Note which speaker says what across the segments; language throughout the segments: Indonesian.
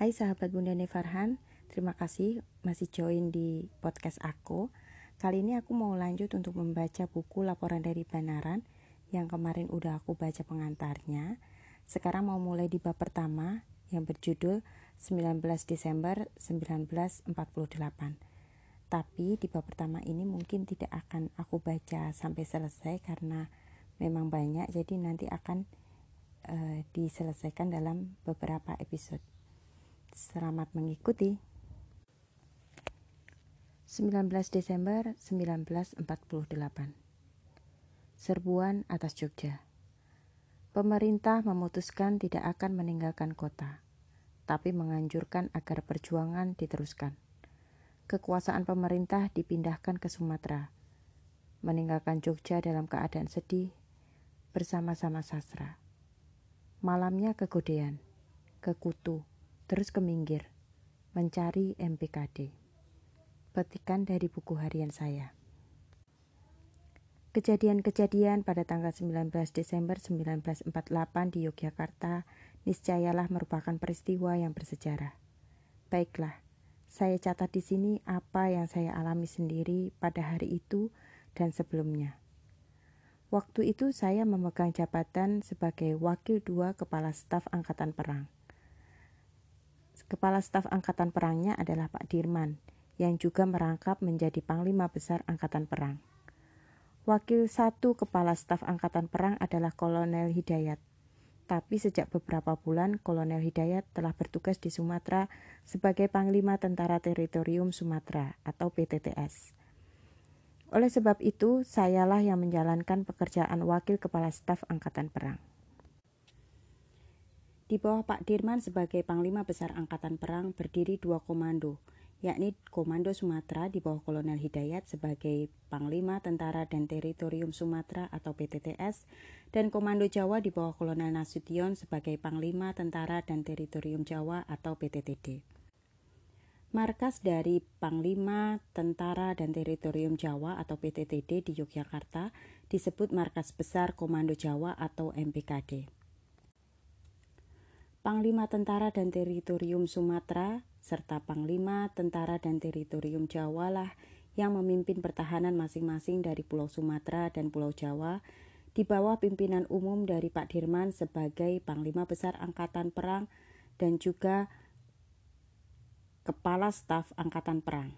Speaker 1: Hai sahabat Bunda Nevarhan, terima kasih masih join di podcast aku. Kali ini aku mau lanjut untuk membaca buku Laporan dari Banaran yang kemarin udah aku baca pengantarnya. Sekarang mau mulai di bab pertama yang berjudul 19 Desember 1948. Tapi di bab pertama ini mungkin tidak akan aku baca sampai selesai karena memang banyak jadi nanti akan uh, diselesaikan dalam beberapa episode. Selamat mengikuti. 19 Desember 1948 Serbuan atas Jogja Pemerintah memutuskan tidak akan meninggalkan kota, tapi menganjurkan agar perjuangan diteruskan. Kekuasaan pemerintah dipindahkan ke Sumatera, meninggalkan Jogja dalam keadaan sedih bersama-sama sastra. Malamnya ke Godean, ke Kutu, terus ke Minggir, mencari MPKD. Petikan dari buku harian saya. Kejadian-kejadian pada tanggal 19 Desember 1948 di Yogyakarta niscayalah merupakan peristiwa yang bersejarah. Baiklah, saya catat di sini apa yang saya alami sendiri pada hari itu dan sebelumnya. Waktu itu saya memegang jabatan sebagai Wakil Dua Kepala Staf Angkatan Perang. Kepala Staf Angkatan Perangnya adalah Pak Dirman, yang juga merangkap menjadi Panglima Besar Angkatan Perang. Wakil satu Kepala Staf Angkatan Perang adalah Kolonel Hidayat. Tapi sejak beberapa bulan, Kolonel Hidayat telah bertugas di Sumatera sebagai Panglima Tentara Teritorium Sumatera atau PTTS. Oleh sebab itu, sayalah yang menjalankan pekerjaan Wakil Kepala Staf Angkatan Perang. Di bawah Pak Dirman sebagai Panglima Besar Angkatan Perang berdiri dua komando, yakni Komando Sumatera di bawah Kolonel Hidayat sebagai Panglima Tentara dan Teritorium Sumatera atau PTTS dan Komando Jawa di bawah Kolonel Nasution sebagai Panglima Tentara dan Teritorium Jawa atau PTTD. Markas dari Panglima Tentara dan Teritorium Jawa atau PTTD di Yogyakarta disebut Markas Besar Komando Jawa atau MPKD. Panglima Tentara dan Teritorium Sumatera, serta Panglima Tentara dan Teritorium Jawa lah yang memimpin pertahanan masing-masing dari Pulau Sumatera dan Pulau Jawa di bawah pimpinan umum dari Pak Dirman sebagai Panglima Besar Angkatan Perang dan juga Kepala Staf Angkatan Perang.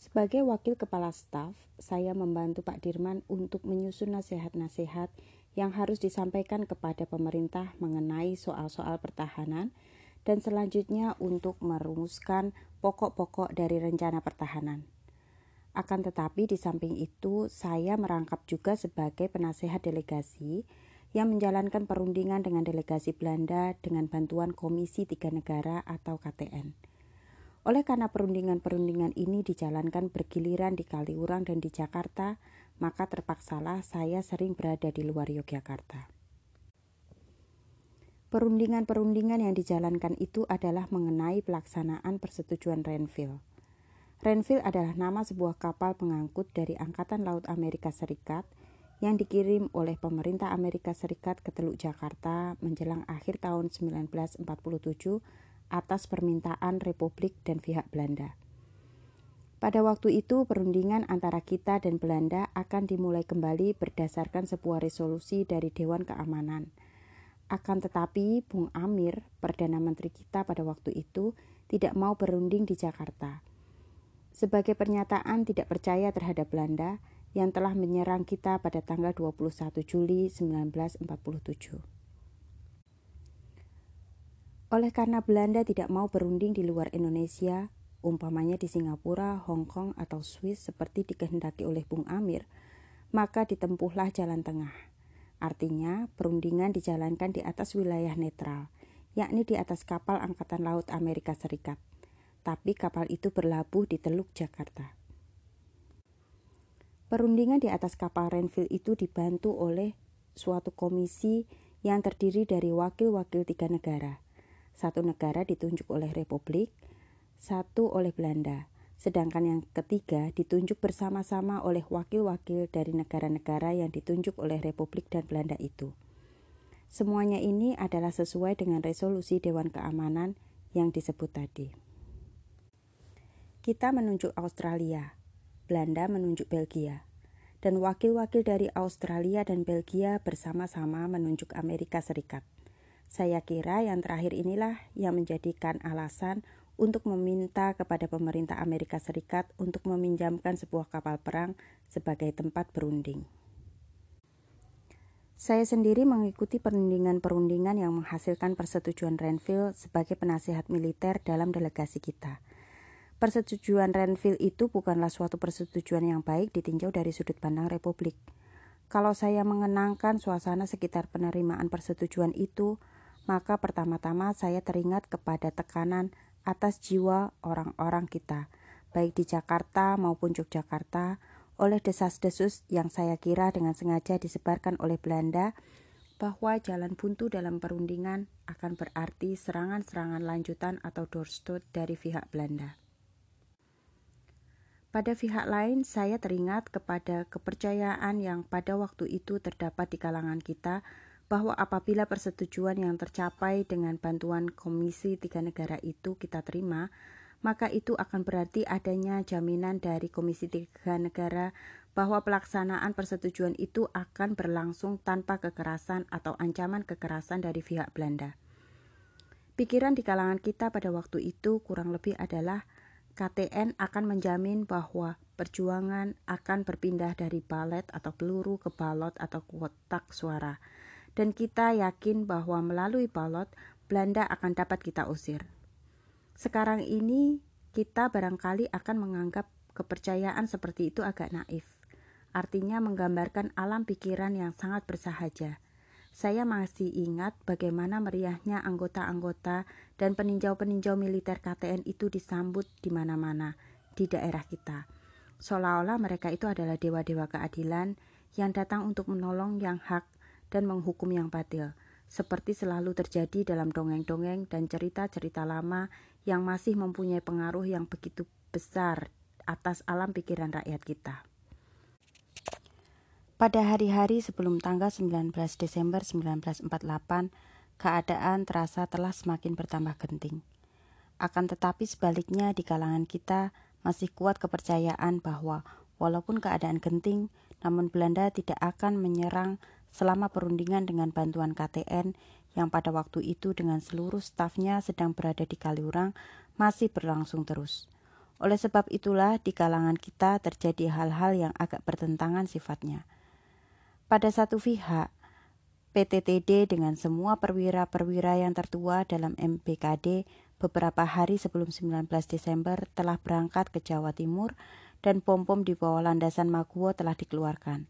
Speaker 1: Sebagai wakil kepala staf, saya membantu Pak Dirman untuk menyusun nasihat-nasihat yang harus disampaikan kepada pemerintah mengenai soal-soal pertahanan dan selanjutnya untuk merumuskan pokok-pokok dari rencana pertahanan. Akan tetapi di samping itu saya merangkap juga sebagai penasehat delegasi yang menjalankan perundingan dengan delegasi Belanda dengan bantuan Komisi Tiga Negara atau KTN. Oleh karena perundingan-perundingan ini dijalankan bergiliran di Kaliurang dan di Jakarta, maka terpaksalah saya sering berada di luar Yogyakarta. Perundingan-perundingan yang dijalankan itu adalah mengenai pelaksanaan persetujuan Renville. Renville adalah nama sebuah kapal pengangkut dari Angkatan Laut Amerika Serikat yang dikirim oleh pemerintah Amerika Serikat ke Teluk Jakarta menjelang akhir tahun 1947 atas permintaan Republik dan pihak Belanda. Pada waktu itu, perundingan antara kita dan Belanda akan dimulai kembali berdasarkan sebuah resolusi dari Dewan Keamanan. Akan tetapi, Bung Amir, Perdana Menteri kita pada waktu itu, tidak mau berunding di Jakarta. Sebagai pernyataan tidak percaya terhadap Belanda yang telah menyerang kita pada tanggal 21 Juli 1947. Oleh karena Belanda tidak mau berunding di luar Indonesia, umpamanya di Singapura, Hong Kong, atau Swiss seperti dikehendaki oleh Bung Amir, maka ditempuhlah jalan tengah. Artinya, perundingan dijalankan di atas wilayah netral, yakni di atas kapal Angkatan Laut Amerika Serikat. Tapi kapal itu berlabuh di Teluk Jakarta. Perundingan di atas kapal Renville itu dibantu oleh suatu komisi yang terdiri dari wakil-wakil tiga negara. Satu negara ditunjuk oleh Republik, satu oleh Belanda, sedangkan yang ketiga ditunjuk bersama-sama oleh wakil-wakil dari negara-negara yang ditunjuk oleh Republik dan Belanda itu. Semuanya ini adalah sesuai dengan resolusi Dewan Keamanan yang disebut tadi. Kita menunjuk Australia, Belanda menunjuk Belgia, dan wakil-wakil dari Australia dan Belgia bersama-sama menunjuk Amerika Serikat. Saya kira yang terakhir inilah yang menjadikan alasan untuk meminta kepada pemerintah Amerika Serikat untuk meminjamkan sebuah kapal perang sebagai tempat berunding. Saya sendiri mengikuti perundingan-perundingan yang menghasilkan persetujuan Renville sebagai penasihat militer dalam delegasi kita. Persetujuan Renville itu bukanlah suatu persetujuan yang baik ditinjau dari sudut pandang Republik. Kalau saya mengenangkan suasana sekitar penerimaan persetujuan itu, maka pertama-tama saya teringat kepada tekanan atas jiwa orang-orang kita, baik di Jakarta maupun Yogyakarta, oleh desas-desus yang saya kira dengan sengaja disebarkan oleh Belanda bahwa jalan buntu dalam perundingan akan berarti serangan-serangan lanjutan atau doorstop dari pihak Belanda. Pada pihak lain, saya teringat kepada kepercayaan yang pada waktu itu terdapat di kalangan kita bahwa apabila persetujuan yang tercapai dengan bantuan Komisi Tiga Negara itu kita terima, maka itu akan berarti adanya jaminan dari Komisi Tiga Negara bahwa pelaksanaan persetujuan itu akan berlangsung tanpa kekerasan atau ancaman kekerasan dari pihak Belanda. Pikiran di kalangan kita pada waktu itu kurang lebih adalah KTN akan menjamin bahwa perjuangan akan berpindah dari balet atau peluru ke balot atau kotak suara. Dan kita yakin bahwa melalui balot, Belanda akan dapat kita usir. Sekarang ini, kita barangkali akan menganggap kepercayaan seperti itu agak naif. Artinya menggambarkan alam pikiran yang sangat bersahaja saya masih ingat bagaimana meriahnya anggota-anggota dan peninjau-peninjau militer KTN itu disambut di mana-mana di daerah kita. Seolah-olah mereka itu adalah dewa-dewa keadilan yang datang untuk menolong yang hak dan menghukum yang batil, seperti selalu terjadi dalam dongeng-dongeng dan cerita-cerita lama yang masih mempunyai pengaruh yang begitu besar atas alam pikiran rakyat kita. Pada hari-hari sebelum tanggal 19 Desember 1948, keadaan terasa telah semakin bertambah genting. Akan tetapi sebaliknya di kalangan kita masih kuat kepercayaan bahwa walaupun keadaan genting, namun Belanda tidak akan menyerang selama perundingan dengan bantuan KTN yang pada waktu itu dengan seluruh stafnya sedang berada di Kaliurang masih berlangsung terus. Oleh sebab itulah di kalangan kita terjadi hal-hal yang agak bertentangan sifatnya – pada satu pihak, PTTD dengan semua perwira-perwira yang tertua dalam MPKD beberapa hari sebelum 19 Desember telah berangkat ke Jawa Timur dan pom-pom di bawah landasan Maguwo telah dikeluarkan.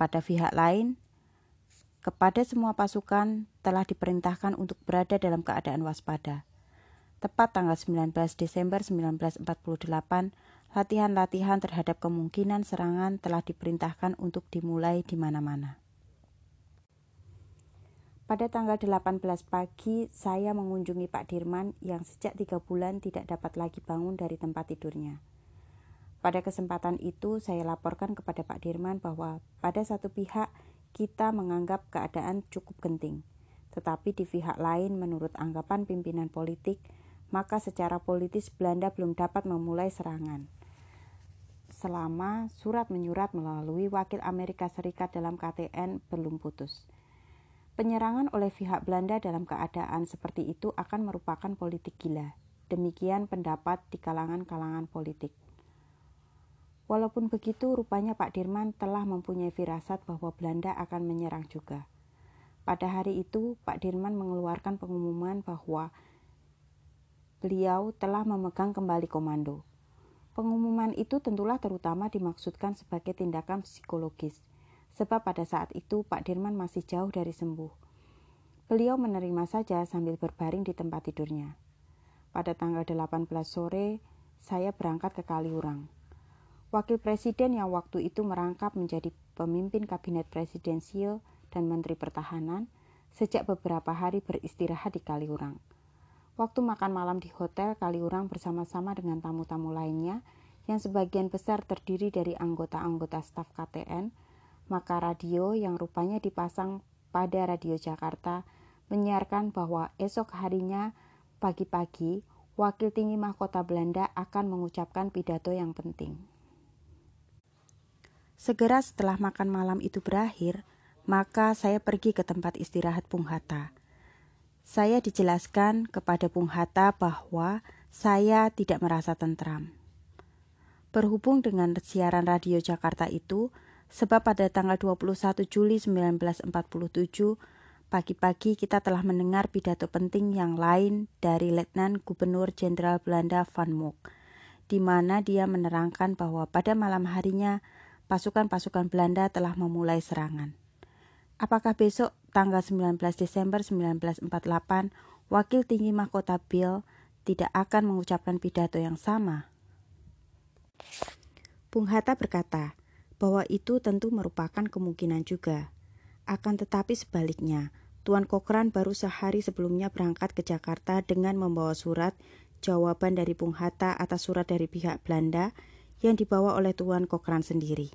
Speaker 1: Pada pihak lain, kepada semua pasukan telah diperintahkan untuk berada dalam keadaan waspada. Tepat tanggal 19 Desember 1948, Latihan-latihan terhadap kemungkinan serangan telah diperintahkan untuk dimulai di mana-mana. Pada tanggal 18 pagi, saya mengunjungi Pak Dirman yang sejak tiga bulan tidak dapat lagi bangun dari tempat tidurnya. Pada kesempatan itu, saya laporkan kepada Pak Dirman bahwa pada satu pihak kita menganggap keadaan cukup genting, tetapi di pihak lain menurut anggapan pimpinan politik, maka secara politis Belanda belum dapat memulai serangan selama surat menyurat melalui wakil Amerika Serikat dalam KTN belum putus. Penyerangan oleh pihak Belanda dalam keadaan seperti itu akan merupakan politik gila. Demikian pendapat di kalangan-kalangan politik. Walaupun begitu, rupanya Pak Dirman telah mempunyai firasat bahwa Belanda akan menyerang juga. Pada hari itu, Pak Dirman mengeluarkan pengumuman bahwa beliau telah memegang kembali komando. Pengumuman itu tentulah terutama dimaksudkan sebagai tindakan psikologis, sebab pada saat itu Pak Dirman masih jauh dari sembuh. Beliau menerima saja sambil berbaring di tempat tidurnya. Pada tanggal 18 sore, saya berangkat ke Kaliurang. Wakil Presiden yang waktu itu merangkap menjadi pemimpin kabinet presidensial dan Menteri Pertahanan sejak beberapa hari beristirahat di Kaliurang. Waktu makan malam di hotel Kaliurang bersama-sama dengan tamu-tamu lainnya yang sebagian besar terdiri dari anggota-anggota staf KTN, maka radio yang rupanya dipasang pada Radio Jakarta menyiarkan bahwa esok harinya pagi-pagi Wakil Tinggi Mahkota Belanda akan mengucapkan pidato yang penting. Segera setelah makan malam itu berakhir, maka saya pergi ke tempat istirahat Bung Hatta. Saya dijelaskan kepada Bung Hatta bahwa saya tidak merasa tentram. Berhubung dengan siaran radio Jakarta itu, sebab pada tanggal 21 Juli 1947 Pagi-pagi kita telah mendengar pidato penting yang lain dari Letnan Gubernur Jenderal Belanda Van Mook, di mana dia menerangkan bahwa pada malam harinya pasukan-pasukan Belanda telah memulai serangan. Apakah besok tanggal 19 Desember 1948 Wakil Tinggi Mahkota Bill tidak akan mengucapkan pidato yang sama? Bung Hatta berkata bahwa itu tentu merupakan kemungkinan juga. Akan tetapi sebaliknya, Tuan Kokran baru sehari sebelumnya berangkat ke Jakarta dengan membawa surat jawaban dari Bung Hatta atas surat dari pihak Belanda yang dibawa oleh Tuan Kokran sendiri.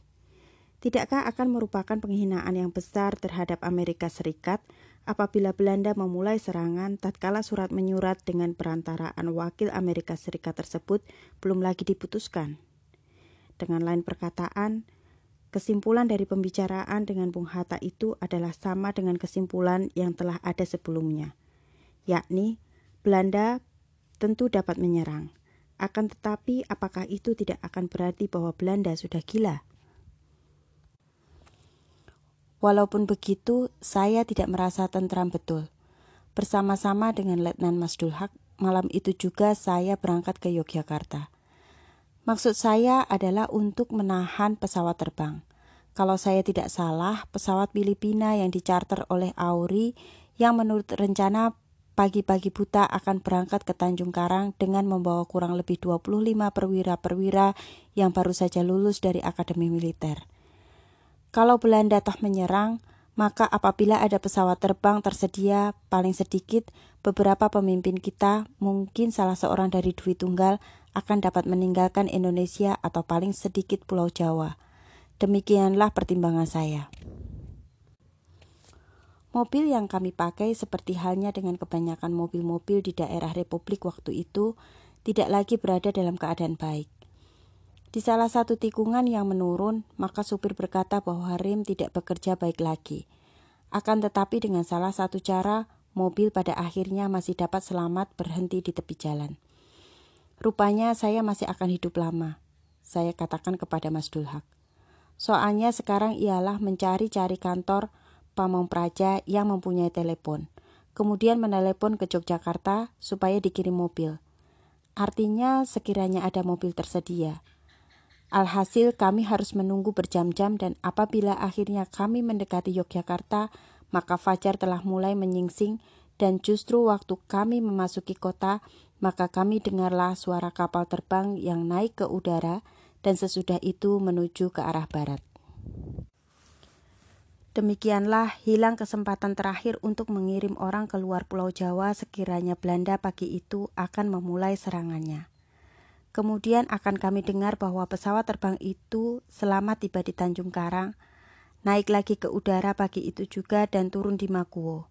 Speaker 1: Tidakkah akan merupakan penghinaan yang besar terhadap Amerika Serikat apabila Belanda memulai serangan tatkala surat menyurat dengan perantaraan wakil Amerika Serikat tersebut belum lagi diputuskan? Dengan lain perkataan, Kesimpulan dari pembicaraan dengan Bung Hatta itu adalah sama dengan kesimpulan yang telah ada sebelumnya, yakni Belanda tentu dapat menyerang. Akan tetapi, apakah itu tidak akan berarti bahwa Belanda sudah gila? Walaupun begitu, saya tidak merasa tentram betul. Bersama-sama dengan Letnan Masdul Haq, malam itu juga saya berangkat ke Yogyakarta. Maksud saya adalah untuk menahan pesawat terbang. Kalau saya tidak salah, pesawat Filipina yang dicarter oleh Auri yang menurut rencana pagi-pagi buta akan berangkat ke Tanjung Karang dengan membawa kurang lebih 25 perwira-perwira yang baru saja lulus dari Akademi Militer. Kalau Belanda toh menyerang, maka apabila ada pesawat terbang tersedia paling sedikit beberapa pemimpin kita, mungkin salah seorang dari Dwi Tunggal akan dapat meninggalkan Indonesia atau paling sedikit Pulau Jawa. Demikianlah pertimbangan saya. Mobil yang kami pakai seperti halnya dengan kebanyakan mobil-mobil di daerah Republik waktu itu tidak lagi berada dalam keadaan baik. Di salah satu tikungan yang menurun, maka supir berkata bahwa rem tidak bekerja baik lagi. Akan tetapi dengan salah satu cara, mobil pada akhirnya masih dapat selamat berhenti di tepi jalan. Rupanya saya masih akan hidup lama, saya katakan kepada Mas Dulhak. Soalnya sekarang ialah mencari-cari kantor Pamong Praja yang mempunyai telepon. Kemudian menelepon ke Yogyakarta supaya dikirim mobil. Artinya sekiranya ada mobil tersedia. Alhasil kami harus menunggu berjam-jam dan apabila akhirnya kami mendekati Yogyakarta, maka fajar telah mulai menyingsing dan justru waktu kami memasuki kota, maka kami dengarlah suara kapal terbang yang naik ke udara dan sesudah itu menuju ke arah barat. Demikianlah hilang kesempatan terakhir untuk mengirim orang keluar Pulau Jawa sekiranya Belanda pagi itu akan memulai serangannya. Kemudian akan kami dengar bahwa pesawat terbang itu selamat tiba di Tanjung Karang, naik lagi ke udara pagi itu juga dan turun di Makuwo.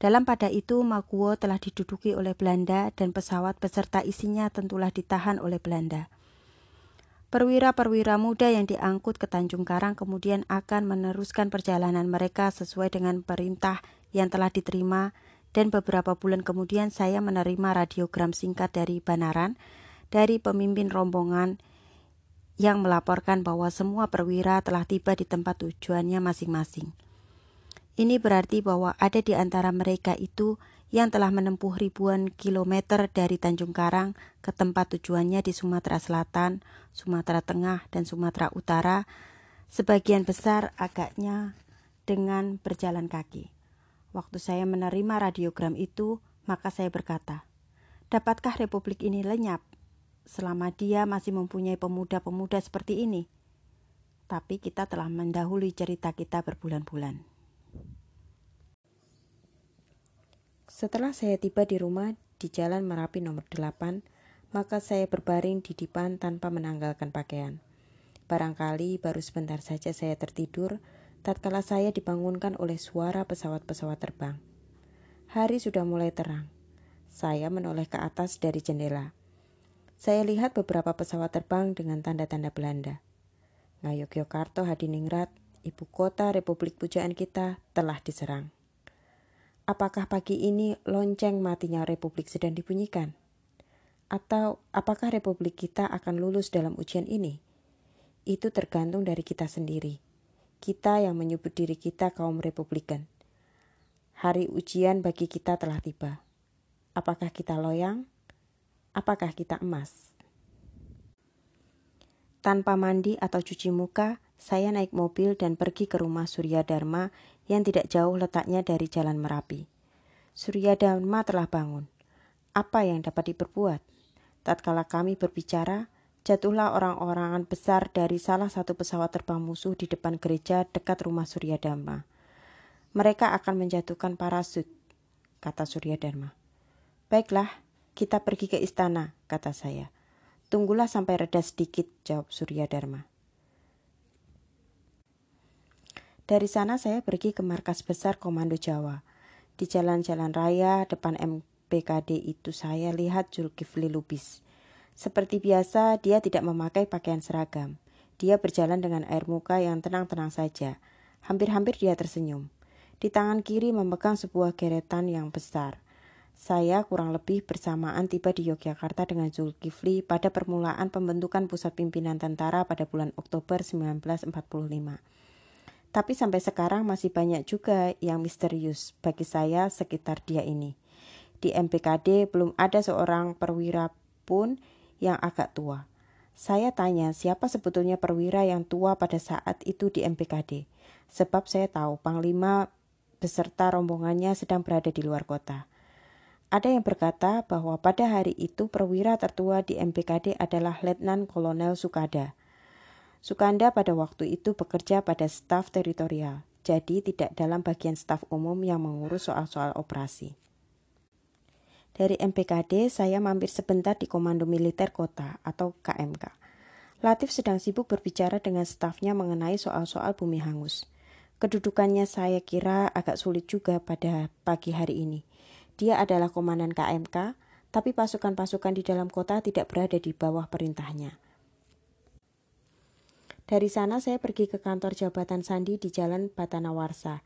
Speaker 1: Dalam pada itu, Makuwo telah diduduki oleh Belanda dan pesawat beserta isinya tentulah ditahan oleh Belanda. Perwira-perwira muda yang diangkut ke Tanjung Karang kemudian akan meneruskan perjalanan mereka sesuai dengan perintah yang telah diterima dan beberapa bulan kemudian saya menerima radiogram singkat dari Banaran dari pemimpin rombongan yang melaporkan bahwa semua perwira telah tiba di tempat tujuannya masing-masing. Ini berarti bahwa ada di antara mereka itu yang telah menempuh ribuan kilometer dari Tanjung Karang ke tempat tujuannya di Sumatera Selatan, Sumatera Tengah, dan Sumatera Utara, sebagian besar agaknya dengan berjalan kaki. Waktu saya menerima radiogram itu, maka saya berkata, "Dapatkah republik ini lenyap selama dia masih mempunyai pemuda-pemuda seperti ini?" Tapi kita telah mendahului cerita kita berbulan-bulan. Setelah saya tiba di rumah di Jalan Merapi nomor 8, maka saya berbaring di dipan tanpa menanggalkan pakaian. Barangkali baru sebentar saja saya tertidur, tatkala saya dibangunkan oleh suara pesawat-pesawat terbang. Hari sudah mulai terang. Saya menoleh ke atas dari jendela. Saya lihat beberapa pesawat terbang dengan tanda-tanda Belanda. Ngayogyakarta Hadiningrat, ibu kota Republik Pujaan kita, telah diserang. Apakah pagi ini lonceng matinya Republik sedang dibunyikan? Atau apakah republik kita akan lulus dalam ujian ini? Itu tergantung dari kita sendiri. Kita yang menyebut diri kita kaum republikan. Hari ujian bagi kita telah tiba. Apakah kita loyang? Apakah kita emas? Tanpa mandi atau cuci muka, saya naik mobil dan pergi ke rumah Surya Dharma yang tidak jauh letaknya dari Jalan Merapi. Surya Dharma telah bangun. Apa yang dapat diperbuat? Tatkala kami berbicara, jatuhlah orang-orangan besar dari salah satu pesawat terbang musuh di depan gereja dekat rumah Surya Dharma. Mereka akan menjatuhkan parasut, kata Surya Dharma. Baiklah, kita pergi ke istana, kata saya. Tunggulah sampai reda sedikit, jawab Surya Dharma. Dari sana saya pergi ke markas besar Komando Jawa. Di jalan-jalan raya depan M PKD itu saya lihat Zulkifli Lubis. Seperti biasa, dia tidak memakai pakaian seragam. Dia berjalan dengan air muka yang tenang-tenang saja. Hampir-hampir dia tersenyum. Di tangan kiri memegang sebuah geretan yang besar. Saya kurang lebih bersamaan tiba di Yogyakarta dengan Zulkifli pada permulaan pembentukan pusat pimpinan tentara pada bulan Oktober 1945. Tapi sampai sekarang masih banyak juga yang misterius bagi saya sekitar dia ini. Di MPKD belum ada seorang perwira pun yang agak tua. Saya tanya siapa sebetulnya perwira yang tua pada saat itu di MPKD. Sebab saya tahu Panglima beserta rombongannya sedang berada di luar kota. Ada yang berkata bahwa pada hari itu perwira tertua di MPKD adalah Letnan Kolonel Sukada. Sukanda pada waktu itu bekerja pada staf teritorial, jadi tidak dalam bagian staf umum yang mengurus soal-soal operasi. Dari MPKD, saya mampir sebentar di Komando Militer Kota atau KMK. Latif sedang sibuk berbicara dengan stafnya mengenai soal-soal bumi hangus. Kedudukannya saya kira agak sulit juga pada pagi hari ini. Dia adalah komandan KMK, tapi pasukan-pasukan di dalam kota tidak berada di bawah perintahnya. Dari sana saya pergi ke kantor jabatan Sandi di Jalan Batanawarsa.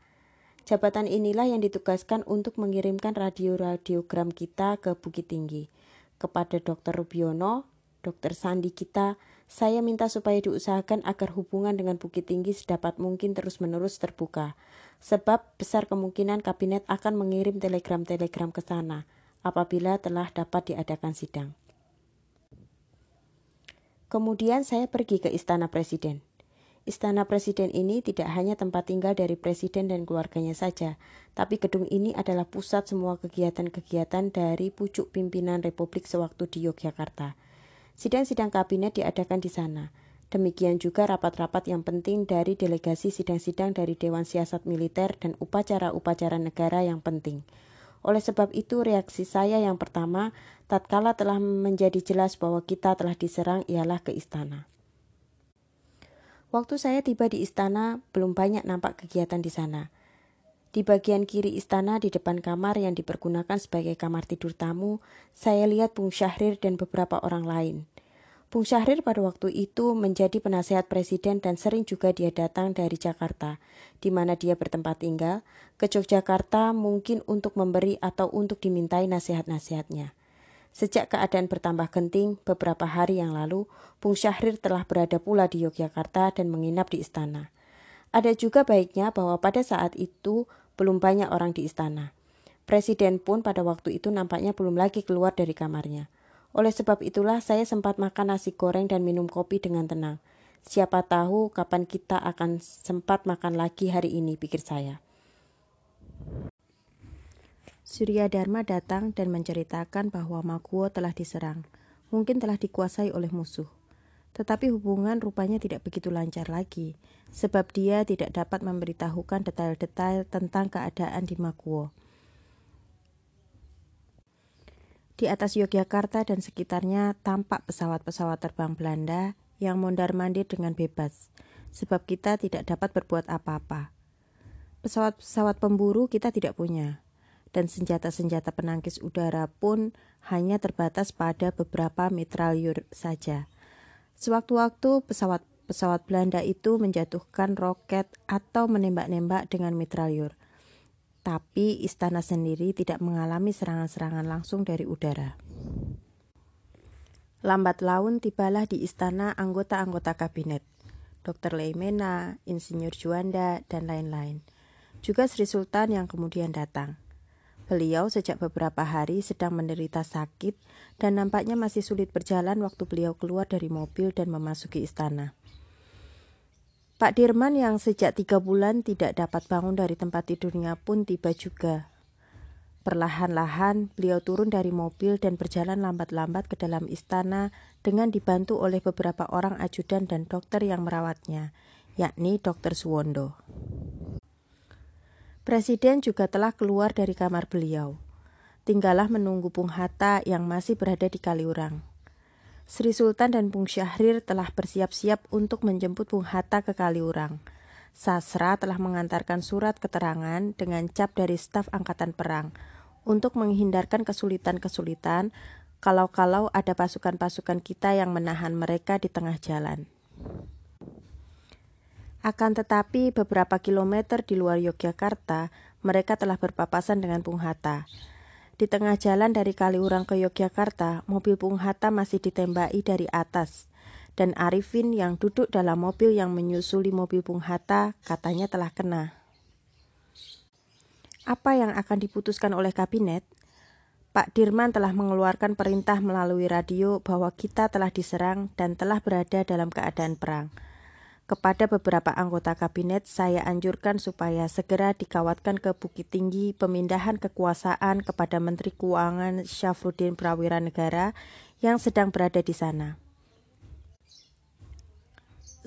Speaker 1: Jabatan inilah yang ditugaskan untuk mengirimkan radio-radiogram kita ke Bukit Tinggi. Kepada Dr. Rubiono, Dr. Sandi kita, saya minta supaya diusahakan agar hubungan dengan Bukit Tinggi sedapat mungkin terus-menerus terbuka. Sebab besar kemungkinan kabinet akan mengirim telegram-telegram ke sana apabila telah dapat diadakan sidang. Kemudian saya pergi ke istana presiden. Istana Presiden ini tidak hanya tempat tinggal dari Presiden dan keluarganya saja, tapi gedung ini adalah pusat semua kegiatan-kegiatan dari pucuk pimpinan Republik sewaktu di Yogyakarta. Sidang-sidang kabinet diadakan di sana. Demikian juga rapat-rapat yang penting dari delegasi sidang-sidang dari Dewan Siasat Militer dan upacara-upacara negara yang penting. Oleh sebab itu, reaksi saya yang pertama, tatkala telah menjadi jelas bahwa kita telah diserang, ialah ke istana. Waktu saya tiba di istana, belum banyak nampak kegiatan di sana. Di bagian kiri istana di depan kamar yang dipergunakan sebagai kamar tidur tamu, saya lihat Bung Syahrir dan beberapa orang lain. Bung Syahrir pada waktu itu menjadi penasehat presiden dan sering juga dia datang dari Jakarta, di mana dia bertempat tinggal, ke Yogyakarta mungkin untuk memberi atau untuk dimintai nasihat-nasihatnya. Sejak keadaan bertambah genting, beberapa hari yang lalu, Bung Syahrir telah berada pula di Yogyakarta dan menginap di istana. Ada juga baiknya bahwa pada saat itu belum banyak orang di istana. Presiden pun pada waktu itu nampaknya belum lagi keluar dari kamarnya. Oleh sebab itulah saya sempat makan nasi goreng dan minum kopi dengan tenang. Siapa tahu kapan kita akan sempat makan lagi hari ini, pikir saya. Surya Dharma datang dan menceritakan bahwa Makuo telah diserang, mungkin telah dikuasai oleh musuh. Tetapi hubungan rupanya tidak begitu lancar lagi, sebab dia tidak dapat memberitahukan detail-detail tentang keadaan di Makuo. Di atas Yogyakarta dan sekitarnya tampak pesawat-pesawat terbang Belanda yang mondar-mandir dengan bebas, sebab kita tidak dapat berbuat apa-apa.
Speaker 2: Pesawat-pesawat pemburu kita tidak punya, dan senjata-senjata penangkis udara pun hanya terbatas pada beberapa mitralyur saja. Sewaktu-waktu pesawat-pesawat Belanda itu menjatuhkan roket atau menembak-nembak dengan mitralyur. Tapi istana sendiri tidak mengalami serangan-serangan langsung dari udara. Lambat laun tibalah di istana anggota-anggota kabinet. Dr. Leimena, Insinyur Juanda, dan lain-lain juga Sri Sultan yang kemudian datang. Beliau sejak beberapa hari sedang menderita sakit dan nampaknya masih sulit berjalan waktu beliau keluar dari mobil dan memasuki istana. Pak Dirman yang sejak tiga bulan tidak dapat bangun dari tempat tidurnya pun tiba juga. Perlahan-lahan beliau turun dari mobil dan berjalan lambat-lambat ke dalam istana dengan dibantu oleh beberapa orang ajudan dan dokter yang merawatnya, yakni Dokter Suwondo. Presiden juga telah keluar dari kamar beliau. Tinggallah menunggu Bung Hatta yang masih berada di Kaliurang. Sri Sultan dan Bung Syahrir telah bersiap-siap untuk menjemput Bung Hatta ke Kaliurang. Sasra telah mengantarkan surat keterangan dengan cap dari staf angkatan perang untuk menghindarkan kesulitan-kesulitan kalau-kalau ada pasukan-pasukan kita yang menahan mereka di tengah jalan. Akan tetapi beberapa kilometer di luar Yogyakarta, mereka telah berpapasan dengan Bung Hatta. Di tengah jalan dari Kaliurang ke Yogyakarta, mobil Bung Hatta masih ditembaki dari atas. Dan Arifin yang duduk dalam mobil yang menyusuli mobil Bung Hatta katanya telah kena. Apa yang akan diputuskan oleh kabinet? Pak Dirman telah mengeluarkan perintah melalui radio bahwa kita telah diserang dan telah berada dalam keadaan perang. Kepada beberapa anggota kabinet, saya anjurkan supaya segera dikawatkan ke Bukit Tinggi pemindahan kekuasaan kepada Menteri Keuangan Syafruddin Prawira Negara yang sedang berada di sana.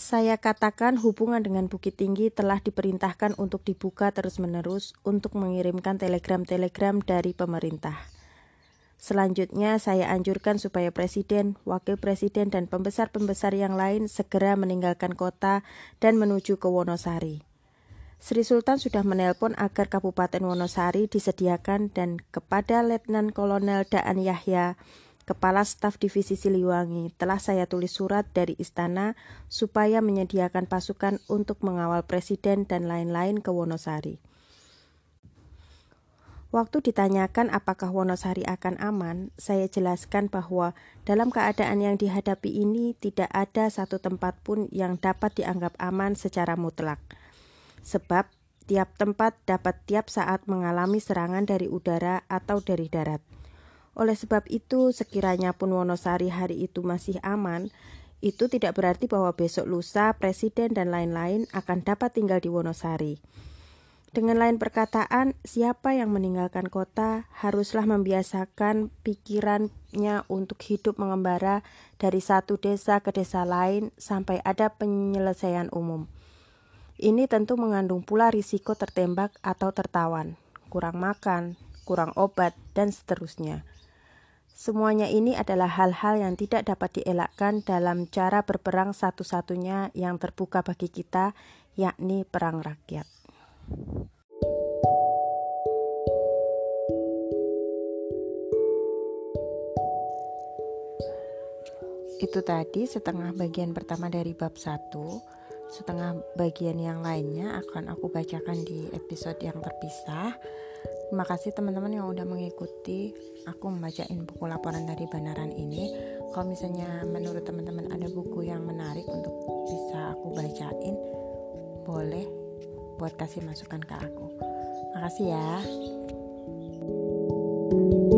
Speaker 2: Saya katakan hubungan dengan Bukit Tinggi telah diperintahkan untuk dibuka terus-menerus untuk mengirimkan telegram-telegram dari pemerintah. Selanjutnya, saya anjurkan supaya presiden, wakil presiden, dan pembesar-pembesar yang lain segera meninggalkan kota dan menuju ke Wonosari. Sri Sultan sudah menelpon agar Kabupaten Wonosari disediakan dan kepada Letnan Kolonel Daan Yahya, Kepala Staf Divisi Siliwangi, telah saya tulis surat dari istana supaya menyediakan pasukan untuk mengawal presiden dan lain-lain ke Wonosari. Waktu ditanyakan apakah Wonosari akan aman, saya jelaskan bahwa dalam keadaan yang dihadapi ini tidak ada satu tempat pun yang dapat dianggap aman secara mutlak. Sebab tiap tempat dapat tiap saat mengalami serangan dari udara atau dari darat. Oleh sebab itu, sekiranya pun Wonosari hari itu masih aman, itu tidak berarti bahwa besok lusa presiden dan lain-lain akan dapat tinggal di Wonosari. Dengan lain perkataan, siapa yang meninggalkan kota haruslah membiasakan pikirannya untuk hidup mengembara dari satu desa ke desa lain sampai ada penyelesaian umum. Ini tentu mengandung pula risiko tertembak atau tertawan, kurang makan, kurang obat, dan seterusnya. Semuanya ini adalah hal-hal yang tidak dapat dielakkan dalam cara berperang satu-satunya yang terbuka bagi kita, yakni perang rakyat. Itu tadi setengah bagian pertama dari bab 1 Setengah bagian yang lainnya akan aku bacakan di episode yang terpisah. Terima kasih teman-teman yang udah mengikuti Aku membacain buku laporan dari Banaran ini. Kalau misalnya menurut teman-teman ada buku yang menarik untuk bisa aku bacain Boleh buat kasih masukan ke aku. Makasih ya. thank you